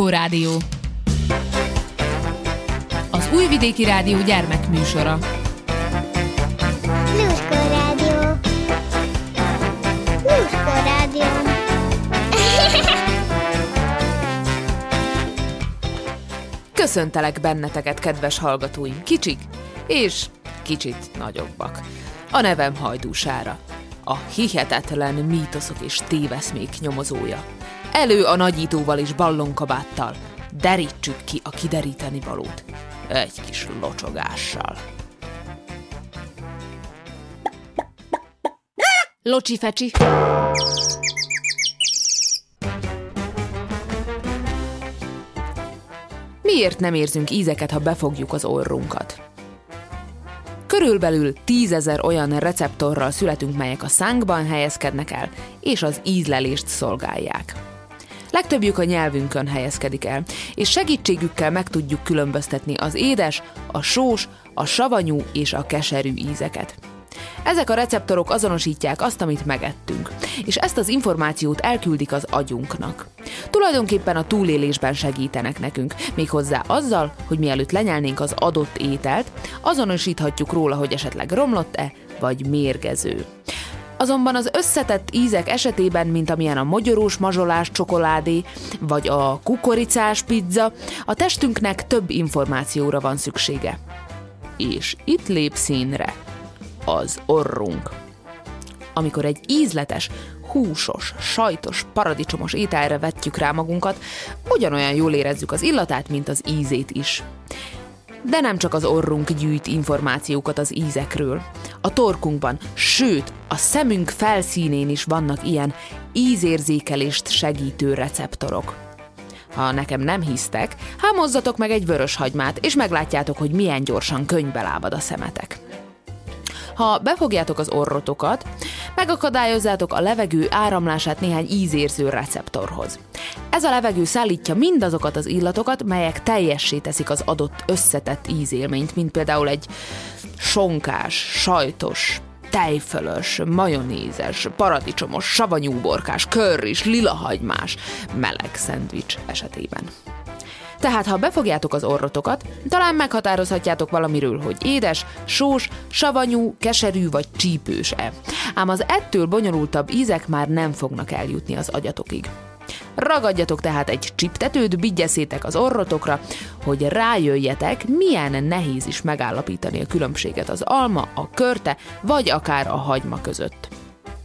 Lluskó Rádió. Az Újvidéki Rádió gyermekműsora. Lluskó Rádió. Lluskó Rádió. Köszöntelek benneteket, kedves hallgatóim, kicsik és kicsit nagyobbak. A nevem Hajdúsára, a hihetetlen mítoszok és téveszmék nyomozója. Elő a nagyítóval és ballonkabáttal, derítsük ki a kideríteni valót. Egy kis locsogással. Locsi fecsi. Miért nem érzünk ízeket, ha befogjuk az orrunkat? Körülbelül tízezer olyan receptorral születünk, melyek a szánkban helyezkednek el, és az ízlelést szolgálják. Legtöbbjük a nyelvünkön helyezkedik el, és segítségükkel meg tudjuk különböztetni az édes, a sós, a savanyú és a keserű ízeket. Ezek a receptorok azonosítják azt, amit megettünk, és ezt az információt elküldik az agyunknak. Tulajdonképpen a túlélésben segítenek nekünk, méghozzá azzal, hogy mielőtt lenyelnénk az adott ételt, azonosíthatjuk róla, hogy esetleg romlott-e, vagy mérgező. Azonban az összetett ízek esetében, mint amilyen a mogyorós mazsolás csokoládé, vagy a kukoricás pizza, a testünknek több információra van szüksége. És itt lép színre az orrunk. Amikor egy ízletes, húsos, sajtos, paradicsomos ételre vetjük rá magunkat, ugyanolyan jól érezzük az illatát, mint az ízét is. De nem csak az orrunk gyűjt információkat az ízekről. A torkunkban, sőt, a szemünk felszínén is vannak ilyen ízérzékelést segítő receptorok. Ha nekem nem hisztek, hámozzatok meg egy vörös hagymát, és meglátjátok, hogy milyen gyorsan könyvbe lábad a szemetek. Ha befogjátok az orrotokat, megakadályozzátok a levegő áramlását néhány ízérző receptorhoz. Ez a levegő szállítja mindazokat az illatokat, melyek teljessé teszik az adott összetett ízélményt, mint például egy sonkás, sajtos, tejfölös, majonézes, paradicsomos, savanyú borkás, körris, lilahagymás, meleg szendvics esetében. Tehát, ha befogjátok az orrotokat, talán meghatározhatjátok valamiről, hogy édes, sós, savanyú, keserű vagy csípős-e. Ám az ettől bonyolultabb ízek már nem fognak eljutni az agyatokig. Ragadjatok tehát egy csiptetőt, bigyeszétek az orrotokra, hogy rájöjjetek, milyen nehéz is megállapítani a különbséget az alma, a körte vagy akár a hagyma között.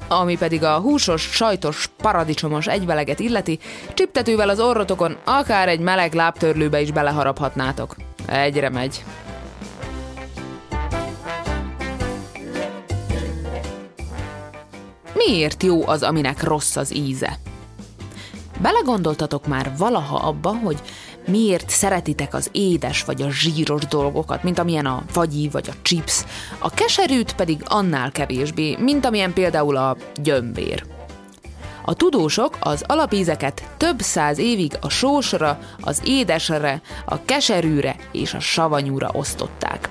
Ami pedig a húsos, sajtos, paradicsomos egyveleget illeti, csiptetővel az orrotokon akár egy meleg lábtörlőbe is beleharaphatnátok. Egyre megy. Miért jó az, aminek rossz az íze? Belegondoltatok már valaha abba, hogy miért szeretitek az édes vagy a zsíros dolgokat, mint amilyen a fagyi vagy a chips, a keserűt pedig annál kevésbé, mint amilyen például a gyömbér. A tudósok az alapízeket több száz évig a sósra, az édesre, a keserűre és a savanyúra osztották.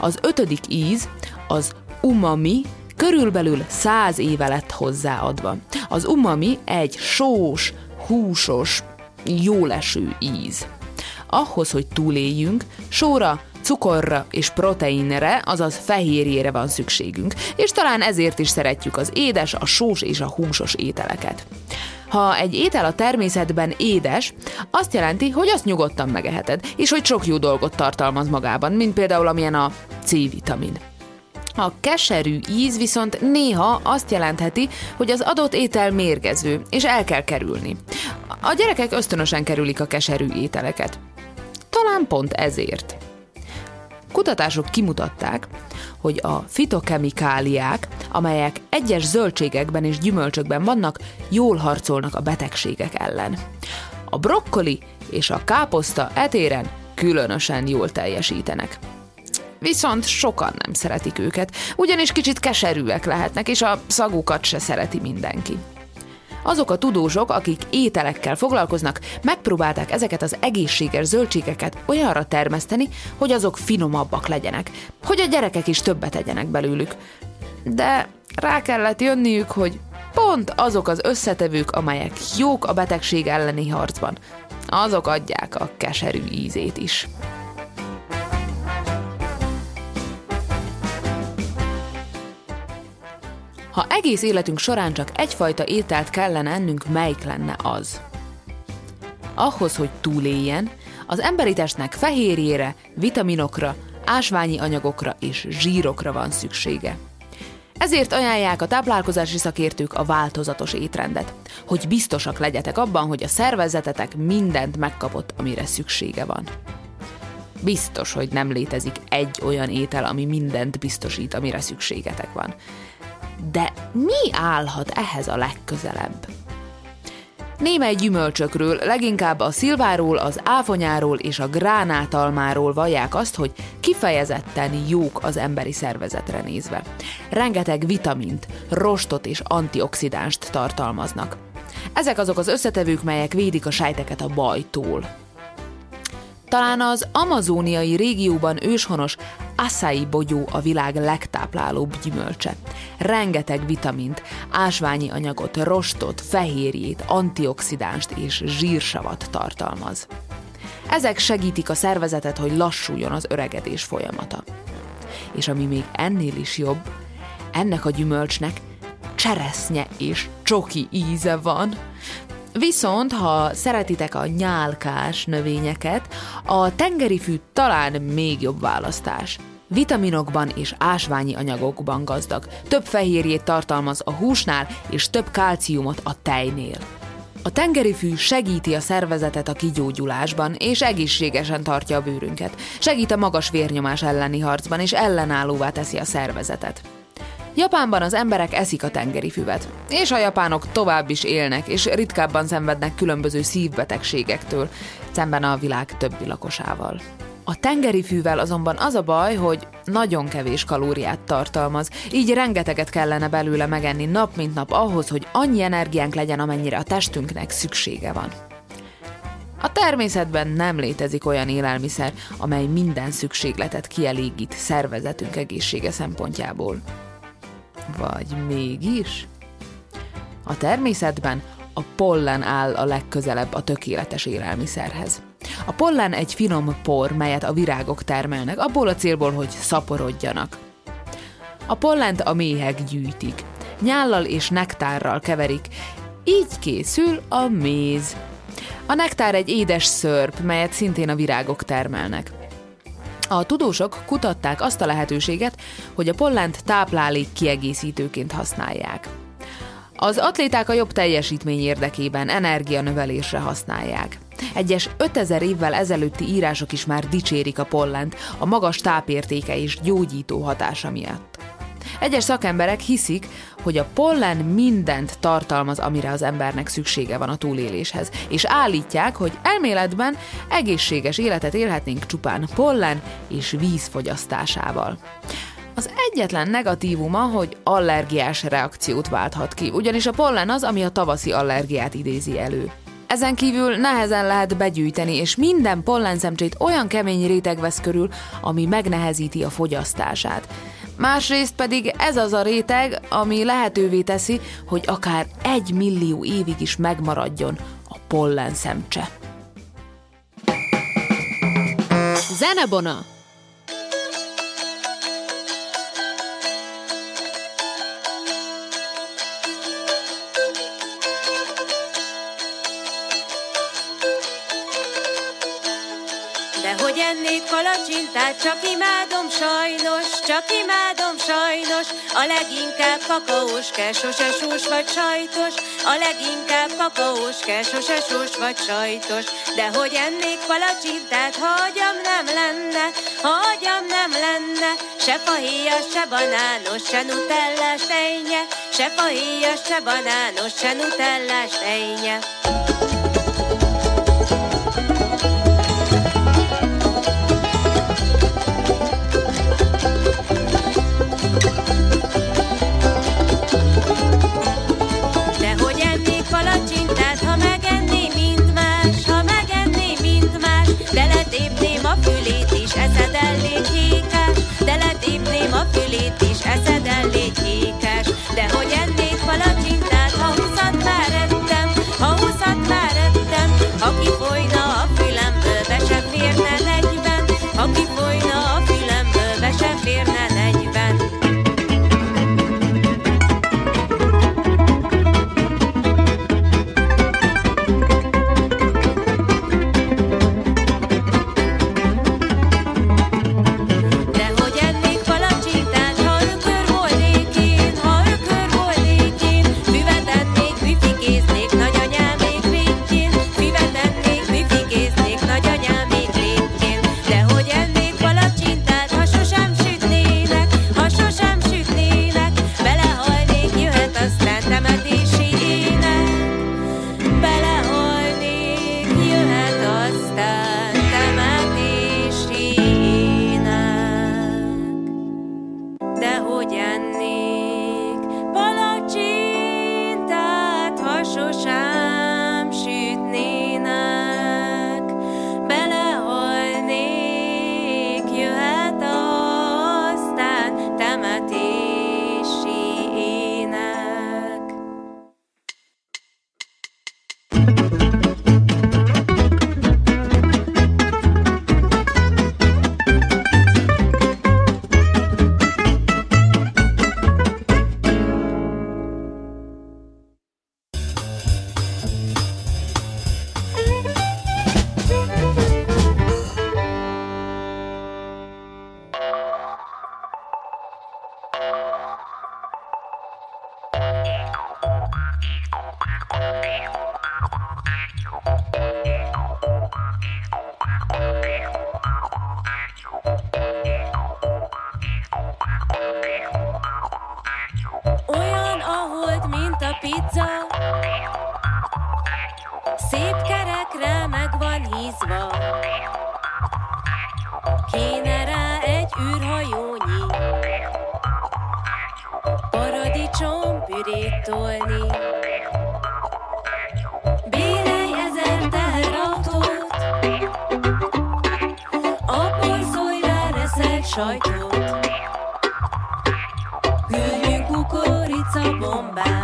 Az ötödik íz, az umami, körülbelül száz éve lett hozzáadva. Az umami egy sós, húsos, jóleső íz. Ahhoz, hogy túléljünk, sóra, cukorra és proteinre, azaz fehérjére van szükségünk, és talán ezért is szeretjük az édes, a sós és a húsos ételeket. Ha egy étel a természetben édes, azt jelenti, hogy azt nyugodtan megeheted, és hogy sok jó dolgot tartalmaz magában, mint például amilyen a C-vitamin. A keserű íz viszont néha azt jelentheti, hogy az adott étel mérgező, és el kell kerülni. A gyerekek ösztönösen kerülik a keserű ételeket. Talán pont ezért. Kutatások kimutatták, hogy a fitokemikáliák, amelyek egyes zöldségekben és gyümölcsökben vannak, jól harcolnak a betegségek ellen. A brokkoli és a káposzta etéren különösen jól teljesítenek. Viszont sokan nem szeretik őket, ugyanis kicsit keserűek lehetnek, és a szagukat se szereti mindenki. Azok a tudósok, akik ételekkel foglalkoznak, megpróbálták ezeket az egészséges zöldségeket olyanra termeszteni, hogy azok finomabbak legyenek, hogy a gyerekek is többet tegyenek belőlük. De rá kellett jönniük, hogy pont azok az összetevők, amelyek jók a betegség elleni harcban, azok adják a keserű ízét is. Ha egész életünk során csak egyfajta ételt kellene ennünk, melyik lenne az? Ahhoz, hogy túléljen, az emberi testnek fehérjére, vitaminokra, ásványi anyagokra és zsírokra van szüksége. Ezért ajánlják a táplálkozási szakértők a változatos étrendet, hogy biztosak legyetek abban, hogy a szervezetetek mindent megkapott, amire szüksége van. Biztos, hogy nem létezik egy olyan étel, ami mindent biztosít, amire szükségetek van. De mi állhat ehhez a legközelebb? Némely gyümölcsökről, leginkább a szilváról, az áfonyáról és a gránátalmáról vallják azt, hogy kifejezetten jók az emberi szervezetre nézve. Rengeteg vitamint, rostot és antioxidánst tartalmaznak. Ezek azok az összetevők, melyek védik a sejteket a bajtól. Talán az amazóniai régióban őshonos acai bogyó a világ legtáplálóbb gyümölcse. Rengeteg vitamint, ásványi anyagot, rostot, fehérjét, antioxidánst és zsírsavat tartalmaz. Ezek segítik a szervezetet, hogy lassuljon az öregedés folyamata. És ami még ennél is jobb, ennek a gyümölcsnek cseresznye és csoki íze van. Viszont, ha szeretitek a nyálkás növényeket, a tengeri fű talán még jobb választás. Vitaminokban és ásványi anyagokban gazdag, több fehérjét tartalmaz a húsnál és több kálciumot a tejnél. A tengeri fű segíti a szervezetet a kigyógyulásban, és egészségesen tartja a bőrünket. Segít a magas vérnyomás elleni harcban, és ellenállóvá teszi a szervezetet. Japánban az emberek eszik a tengeri füvet, és a japánok tovább is élnek, és ritkábban szenvednek különböző szívbetegségektől, szemben a világ többi lakosával. A tengeri fűvel azonban az a baj, hogy nagyon kevés kalóriát tartalmaz, így rengeteget kellene belőle megenni nap mint nap ahhoz, hogy annyi energiánk legyen, amennyire a testünknek szüksége van. A természetben nem létezik olyan élelmiszer, amely minden szükségletet kielégít szervezetünk egészsége szempontjából. Vagy mégis? A természetben a pollen áll a legközelebb a tökéletes élelmiszerhez. A pollen egy finom por, melyet a virágok termelnek, abból a célból, hogy szaporodjanak. A pollent a méhek gyűjtik. Nyállal és nektárral keverik, így készül a méz. A nektár egy édes szörp, melyet szintén a virágok termelnek. A tudósok kutatták azt a lehetőséget, hogy a pollent táplálék kiegészítőként használják. Az atléták a jobb teljesítmény érdekében energianövelésre használják. Egyes 5000 évvel ezelőtti írások is már dicsérik a pollent, a magas tápértéke és gyógyító hatása miatt. Egyes szakemberek hiszik, hogy a pollen mindent tartalmaz, amire az embernek szüksége van a túléléshez, és állítják, hogy elméletben egészséges életet élhetnénk csupán pollen és víz fogyasztásával. Az egyetlen negatívuma, hogy allergiás reakciót válthat ki, ugyanis a pollen az, ami a tavaszi allergiát idézi elő. Ezen kívül nehezen lehet begyűjteni, és minden pollenszemcsét olyan kemény réteg vesz körül, ami megnehezíti a fogyasztását. Másrészt pedig ez az a réteg, ami lehetővé teszi, hogy akár egy millió évig is megmaradjon a pollenszemcse. Zenebona! Ennék palacsintát, csak imádom sajnos, csak imádom sajnos, a leginkább kakaós kell, sose sós vagy sajtos, a leginkább kakaós kell, sose sós vagy sajtos, de hogy ennék palacsintát, ha agyam nem lenne, ha nem lenne, se fahéjas, se banános, se nutellás tejnye, se fahéjas, se banános, se nutellás tejnye. facility tolni. Bérelj ezer teherautót. A polszolyrá reszel sajtot. Küldjünk kukorica bombát.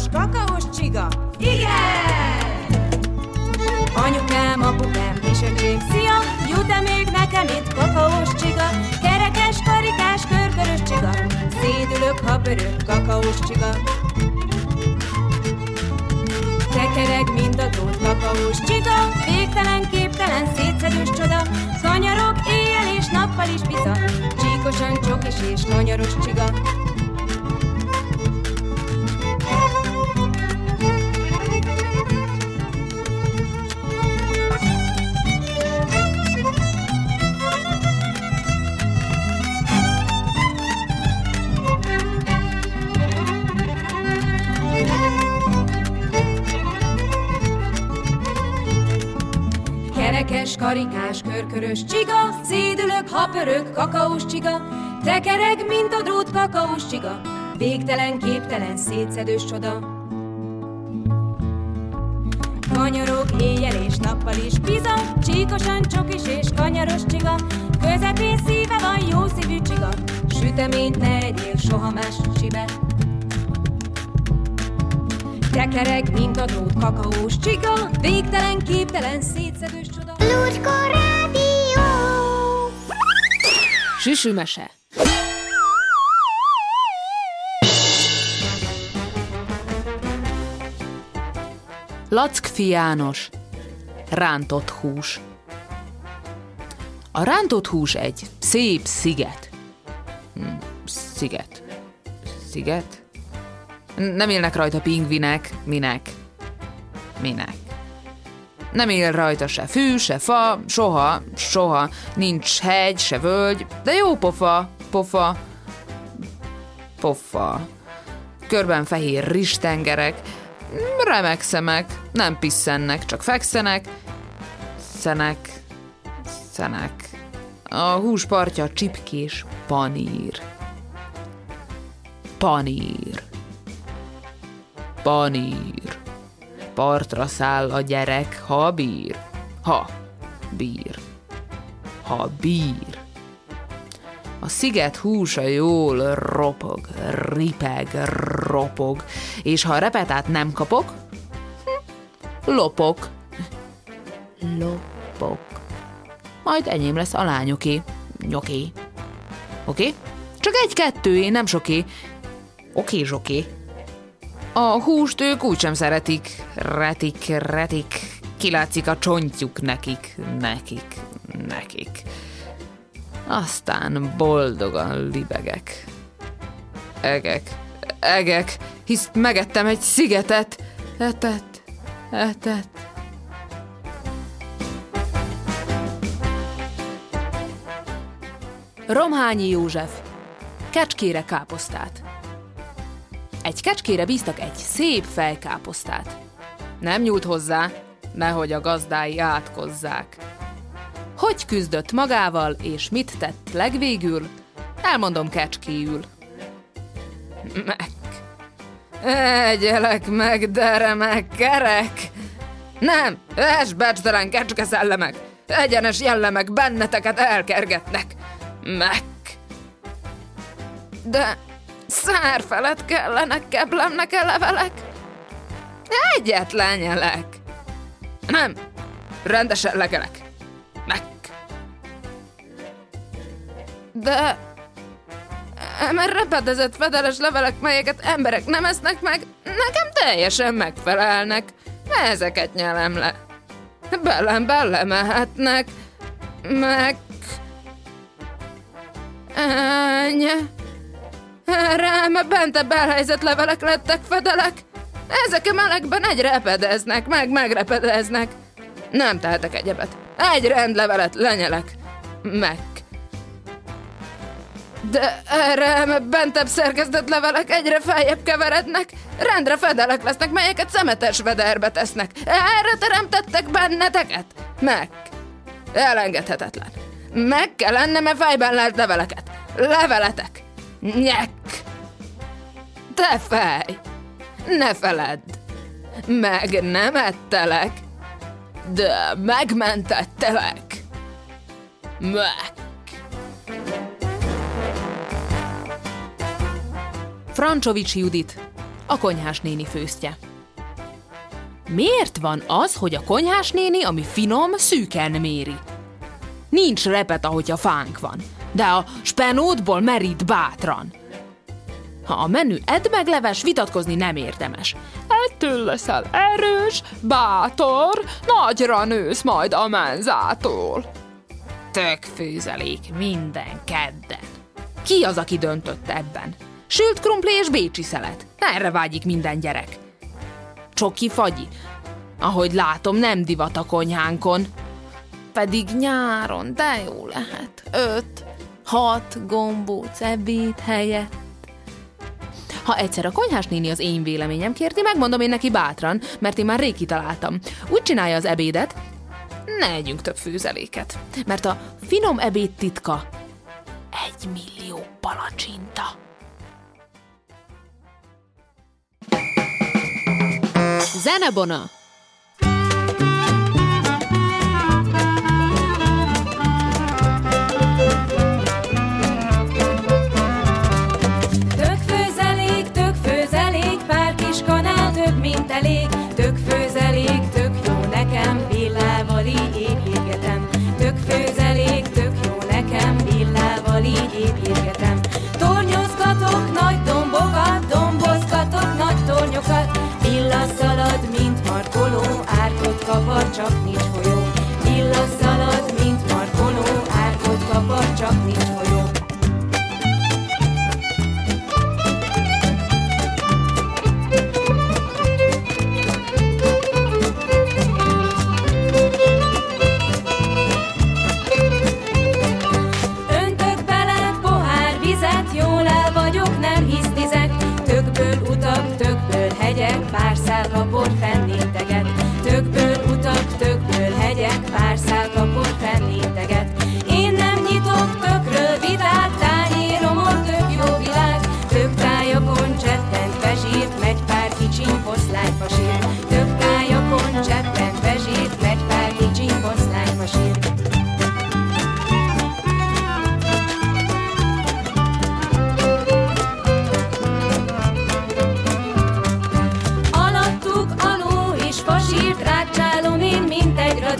Ragacsos kakaós csiga? Igen! Anyukám, apukám, kisöcsém, szia! Jut-e még nekem itt kakaós csiga? Kerekes, karikás, körkörös csiga? Szédülök, ha pörög, kakaós csiga. Tekereg, mint a drót, kakaós csiga, végtelen, képtelen, szétszedős csoda, kanyarok éjjel és nappal is biza, csíkosan csokis és kanyaros csiga. Kerekes, karikás, körkörös csiga, szédülök, ha pörög, kakaós csiga, tekereg, mint a drót, kakaós csiga, végtelen, képtelen, szétszedős csoda. Kanyarok éjjel és nappal is biza, csíkosan csokis és kanyaros csiga, közepén szíve van jó szívű csiga, süteményt ne egyél soha más csibe. Tekereg, mint a drót, kakaós csiga, végtelen, képtelen, szétszedős csoda. Lucska Rádió! Süsümese. Lackfi János. Rántott hús. A rántott hús egy szép sziget. Hm, Sziget. Sziget? Nem élnek rajta pingvinek. Minek? Minek? Nem él rajta se fű, se fa, soha, soha. Nincs hegy, se völgy, de jó pofa, pofa, pofa. körben fehér ristengerek, remek szemek, nem pisszennek, csak fekszenek, szenek, szenek. A húspartja csipkés panír. Panír. Panír. Partra száll a gyerek, ha bír. Ha bír. Ha bír. A sziget húsa jól ropog, ripeg, ropog, és ha a repetát nem kapok, lopok. Lopok. Majd enyém lesz a lányoké, nyoké. Oké? Okay? Csak egy-kettőé, nem soké. Oké, zsoké. A húst ők úgysem szeretik. Retik, retik. Kilátszik a csontjuk nekik, nekik, nekik. Aztán boldogan libegek. Egek, egek, hisz megettem egy szigetet. Etett, etett. Romhányi József Kecskére káposztát Egy kecskére bíztak egy szép fejkáposztát. Nem nyúlt hozzá, nehogy a gazdái átkozzák. Hogy küzdött magával, és mit tett legvégül? Elmondom kecskéül. Meg. Egyelek meg, de remek, kerek! Nem, esberctelen kecske szellemek! Egyenes jellemek benneteket elkergetnek! Meg! De szár felett kellenek keblemnek a levelek? Egyet lenyelek! Nem, rendesen legelek. Meg! De... Mert repedezett fedeles levelek, melyeket emberek nem esznek meg, nekem teljesen megfelelnek. Ezeket nyelem le. Belem belemehetnek. Meg... Ennyi. Rám bentebb elhelyezett levelek lettek fedelek. Ezek a melegben egyre repedeznek, meg megrepedeznek. Nem tehetek egyebet. Egy rendlevelet lenyelek. Meg. De erre bentebb szerkesztett levelek egyre feljebb keverednek, rendre fedelek lesznek, melyeket szemetes vederbe tesznek. Erre teremtettek benneteket? Meg. Elengedhetetlen. Meg kell lennem e fejben lelt leveleket. Leveletek. Nyek. Te fej. Ne feledd. Meg nem ettelek, de megmentettelek. Meg. Francsovics Judit, a konyhás néni főztje. Miért van az, hogy a konyhás néni, ami finom, szűken méri? Nincs repet, ahogy a fánk van, de a spenótból merít bátran. Ha a menü edmegleves, vitatkozni nem érdemes. Ettől leszel erős, bátor, nagyra nősz majd a menzától. Tök főzelék minden kedden. Ki az, aki döntött ebben? Sült krumpli és bécsi szelet. Erre vágyik minden gyerek. Csoki fagyi. Ahogy látom, nem divat a konyhánkon. Pedig nyáron, de jó lehet. Öt, hat gombóc ebéd helyett. Ha egyszer a konyhás néni az én véleményem kérti, megmondom én neki bátran, mert én már rég kitaláltam. Úgy csinálja az ebédet, ne együnk több főzeléket, mert a finom ebéd titka egy millió palacsinta. Zenebona! kapar, csak nincs folyó. Illasszalad, mint markoló, árkot kapar, csak nincs folyó.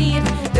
Mint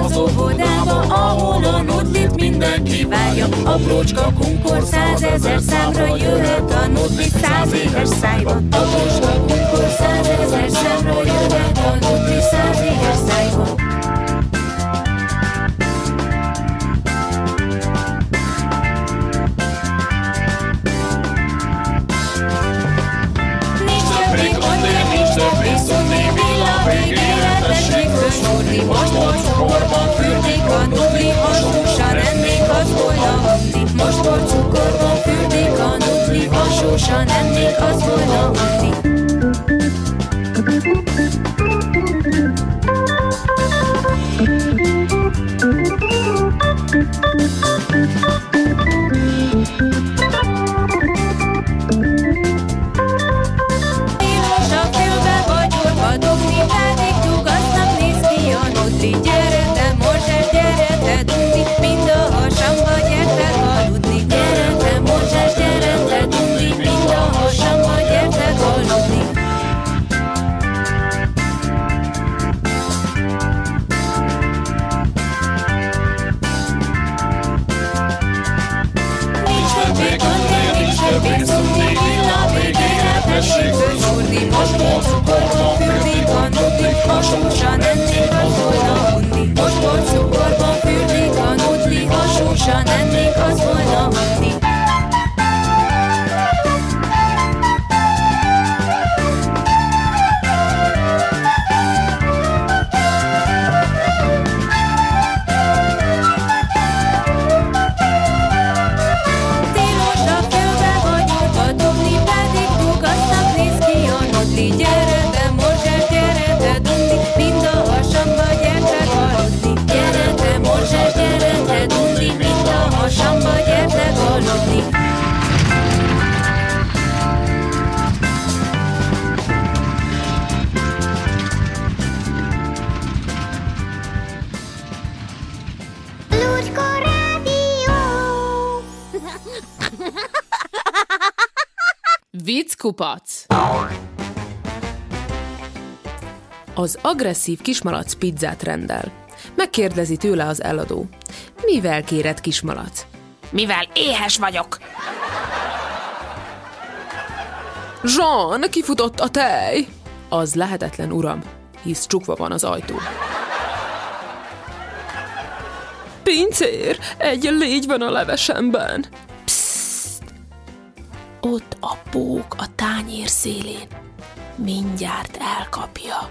nudlit mindenki várja. Aprócska kunkor százezer számra jöhet a nudlit száz éves szájba. Aprócska kunkor százezer számra jöhet a nudlit száz éves szájba. Többé szunni, villa végére tessék fölsúrni. Most volt cukorban fürdik hasonsan ennék az volna undi. Tilos nudli, hasonsan ennék az volna undi. Most cukorban fürdik a nudli, hasonsan ennék az volna undi. Vicckupac. Az agresszív kismalac pizzát rendel. Megkérdezi tőle az eladó. Mivel kéred kismalac? Mivel éhes vagyok. Jean, kifutott a tej! Az lehetetlen, uram, hisz csukva van az ajtó. Pincér, egy légy van a levesemben. Ott a pók a tányér szélén. Mindjárt elkapja.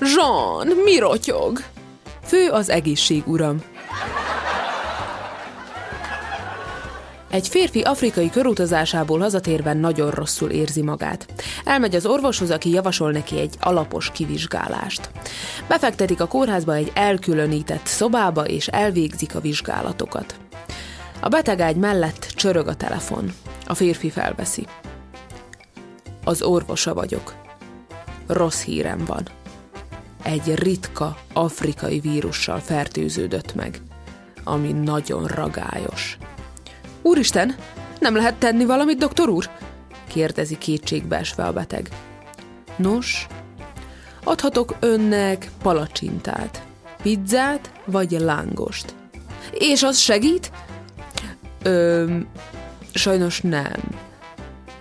Jean, mi rotyog? Fő az egészség, uram. Egy férfi afrikai körutazásából hazatérve nagyon rosszul érzi magát. Elmegy az orvoshoz, aki javasol neki egy alapos kivizsgálást. Befektetik a kórházba egy elkülönített szobába, és elvégzik a vizsgálatokat. A betegágy mellett csörög a telefon. A férfi felveszi. Az orvosa vagyok. Rossz hírem van. Egy ritka afrikai vírussal fertőződött meg, ami nagyon ragályos. Úristen, nem lehet tenni valamit, doktor úr? kérdezi kétségbeesve a beteg. Nos, adhatok önnek palacsintát, pizzát vagy lángost. És az segít? Ö, sajnos nem,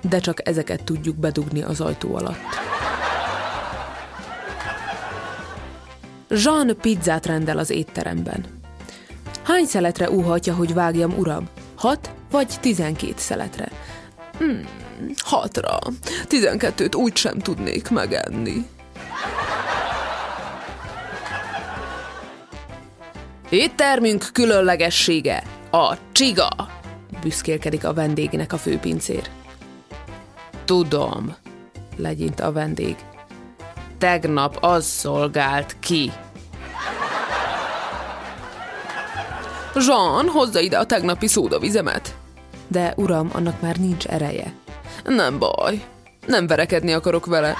de csak ezeket tudjuk bedugni az ajtó alatt. Jean pizzát rendel az étteremben. Hány szeletre úhatja, hogy vágjam, uram? Hat vagy tizenkét szeletre? Hmm, hatra. Tizenkettőt úgy sem tudnék megenni. Éttermünk különlegessége a csiga, büszkélkedik a vendégnek a főpincér. Tudom, legyint a vendég. Tegnap az szolgált ki. Jean, hozza ide a tegnapi szódavizemet. De uram, annak már nincs ereje. Nem baj. Nem verekedni akarok vele.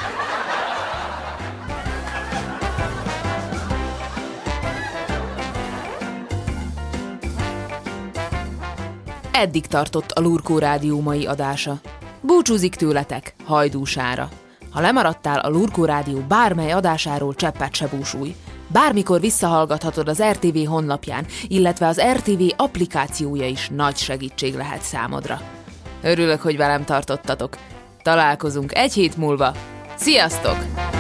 Eddig tartott a Lurkó Rádió mai adása. Búcsúzik tőletek, hajdúsára. Ha lemaradtál a Lurkó Rádió bármely adásáról, cseppet se búsulj. Bármikor visszahallgathatod az RTV honlapján, illetve az RTV applikációja is nagy segítség lehet számodra. Örülök, hogy velem tartottatok. Találkozunk egy hét múlva. Sziasztok!